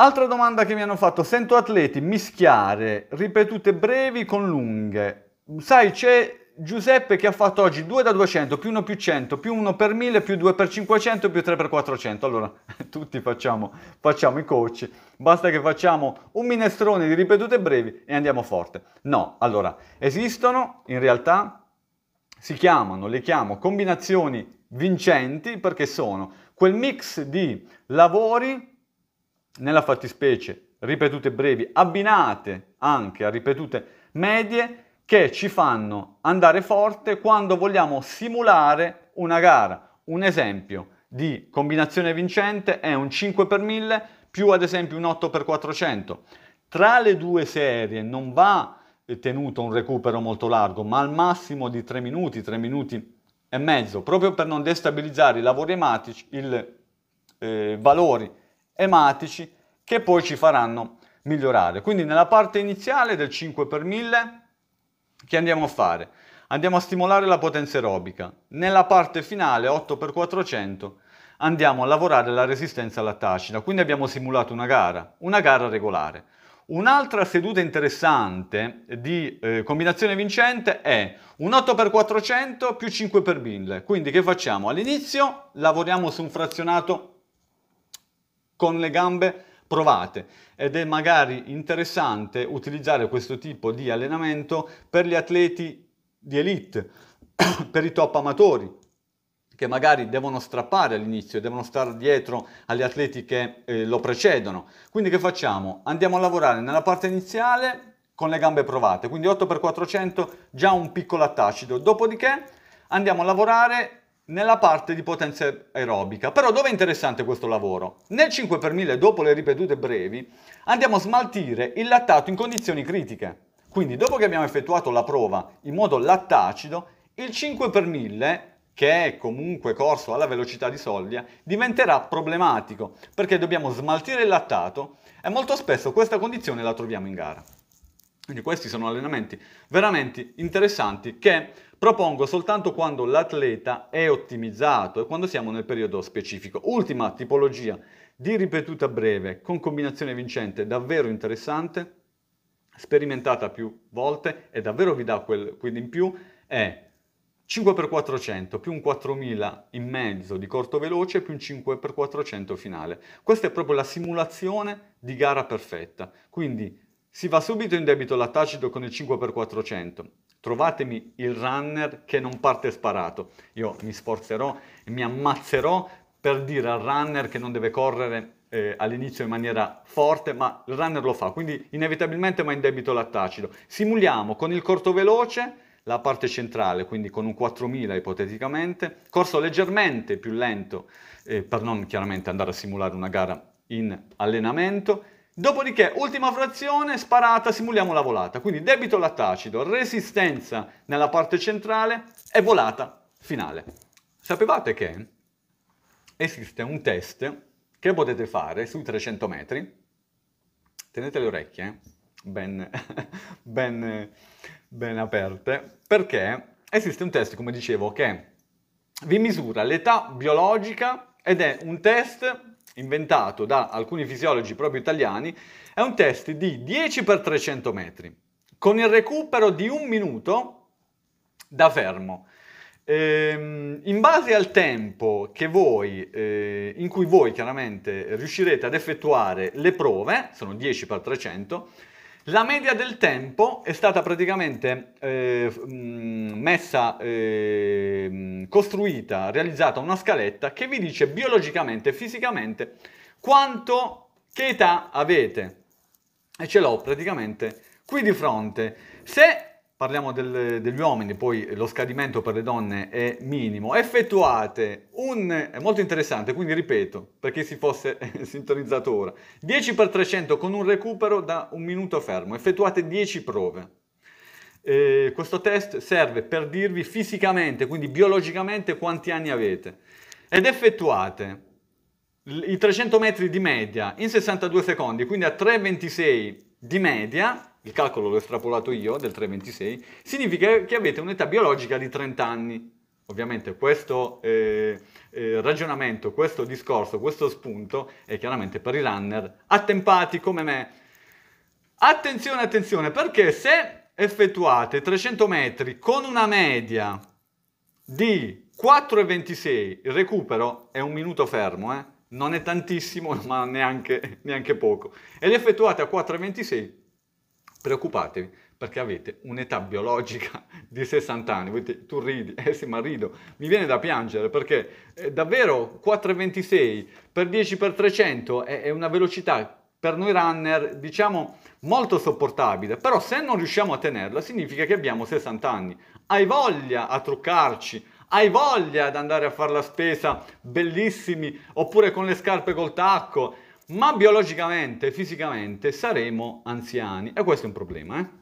Altra domanda che mi hanno fatto, sento atleti mischiare ripetute brevi con lunghe. Sai, c'è Giuseppe che ha fatto oggi 2 da 200 più 1 più 100 più 1 per 1000 più 2 per 500 più 3 per 400. Allora, tutti facciamo, facciamo i coach, basta che facciamo un minestrone di ripetute brevi e andiamo forte. No, allora, esistono in realtà, si chiamano, le chiamo combinazioni vincenti perché sono quel mix di lavori, nella fattispecie ripetute brevi, abbinate anche a ripetute medie, che ci fanno andare forte quando vogliamo simulare una gara. Un esempio di combinazione vincente è un 5 per 1000 più ad esempio un 8 per 400. Tra le due serie non va tenuto un recupero molto largo, ma al massimo di 3 minuti, 3 minuti e mezzo, proprio per non destabilizzare i lavori ematici, i eh, valori ematici che poi ci faranno migliorare. Quindi nella parte iniziale del 5 per 1000 che andiamo a fare? Andiamo a stimolare la potenza aerobica. Nella parte finale, 8x400, andiamo a lavorare la resistenza lattacida. Quindi abbiamo simulato una gara, una gara regolare. Un'altra seduta interessante di eh, combinazione vincente è un 8x400 più 5x1000. Quindi che facciamo? All'inizio lavoriamo su un frazionato con le gambe provate ed è magari interessante utilizzare questo tipo di allenamento per gli atleti di elite, per i top amatori che magari devono strappare all'inizio, devono stare dietro agli atleti che eh, lo precedono. Quindi che facciamo? Andiamo a lavorare nella parte iniziale con le gambe provate, quindi 8x400 già un piccolo attacido, dopodiché andiamo a lavorare nella parte di potenza aerobica. Però dove è interessante questo lavoro? Nel 5 per 1000 dopo le ripetute brevi andiamo a smaltire il lattato in condizioni critiche. Quindi dopo che abbiamo effettuato la prova in modo lattacido, il 5 per 1000 che è comunque corso alla velocità di soglia, diventerà problematico perché dobbiamo smaltire il lattato e molto spesso questa condizione la troviamo in gara. Quindi questi sono allenamenti veramente interessanti che propongo soltanto quando l'atleta è ottimizzato e quando siamo nel periodo specifico. Ultima tipologia di ripetuta breve con combinazione vincente davvero interessante, sperimentata più volte e davvero vi dà quel quid in più, è 5x400 più un 4000 in mezzo di corto veloce più un 5x400 finale. Questa è proprio la simulazione di gara perfetta. Quindi si va subito in debito lattacido con il 5x400. Trovatemi il runner che non parte sparato. Io mi sforzerò e mi ammazzerò per dire al runner che non deve correre eh, all'inizio in maniera forte, ma il runner lo fa, quindi inevitabilmente va in debito lattacido. Simuliamo con il corto veloce la parte centrale, quindi con un 4000 ipoteticamente, corso leggermente più lento eh, per non chiaramente andare a simulare una gara in allenamento Dopodiché, ultima frazione, sparata, simuliamo la volata. Quindi debito lattacido, resistenza nella parte centrale e volata finale. Sapevate che esiste un test che potete fare sui 300 metri? Tenete le orecchie, eh? ben, ben, ben aperte, perché esiste un test, come dicevo, che vi misura l'età biologica ed è un test inventato da alcuni fisiologi proprio italiani, è un test di 10 x 300 metri, con il recupero di un minuto da fermo. Ehm, in base al tempo voi, eh, in cui voi chiaramente riuscirete ad effettuare le prove, sono 10 x 300, la media del tempo è stata praticamente eh, messa, eh, costruita, realizzata una scaletta che vi dice biologicamente fisicamente quanto, che età avete. E ce l'ho praticamente qui di fronte. Se parliamo del, degli uomini, poi lo scadimento per le donne è minimo, effettuate un, è molto interessante, quindi ripeto, per chi si fosse sintonizzato ora, 10 x 300 con un recupero da un minuto fermo, effettuate 10 prove. Eh, questo test serve per dirvi fisicamente, quindi biologicamente, quanti anni avete. Ed effettuate i 300 metri di media in 62 secondi, quindi a 3,26 di media, il calcolo l'ho estrapolato io del 3,26, significa che avete un'età biologica di 30 anni. ovviamente questo eh, eh, ragionamento, questo discorso, questo spunto è chiaramente per i runner attempati come me. Attenzione, attenzione, perché se effettuate 300 metri con una media di 4,26, il recupero è un minuto fermo, eh? non è tantissimo, ma neanche, neanche poco, e li effettuate a 4,26, preoccupatevi perché avete un'età biologica di 60 anni. Tu ridi, eh sì, ma rido, mi viene da piangere perché eh, davvero 4,26 per 10 per 300 è, è una velocità per noi runner, diciamo, molto sopportabile, però se non riusciamo a tenerla significa che abbiamo 60 anni. Hai voglia a truccarci, hai voglia ad andare a fare la spesa bellissimi oppure con le scarpe col tacco, ma biologicamente, fisicamente saremo anziani e questo è un problema, eh?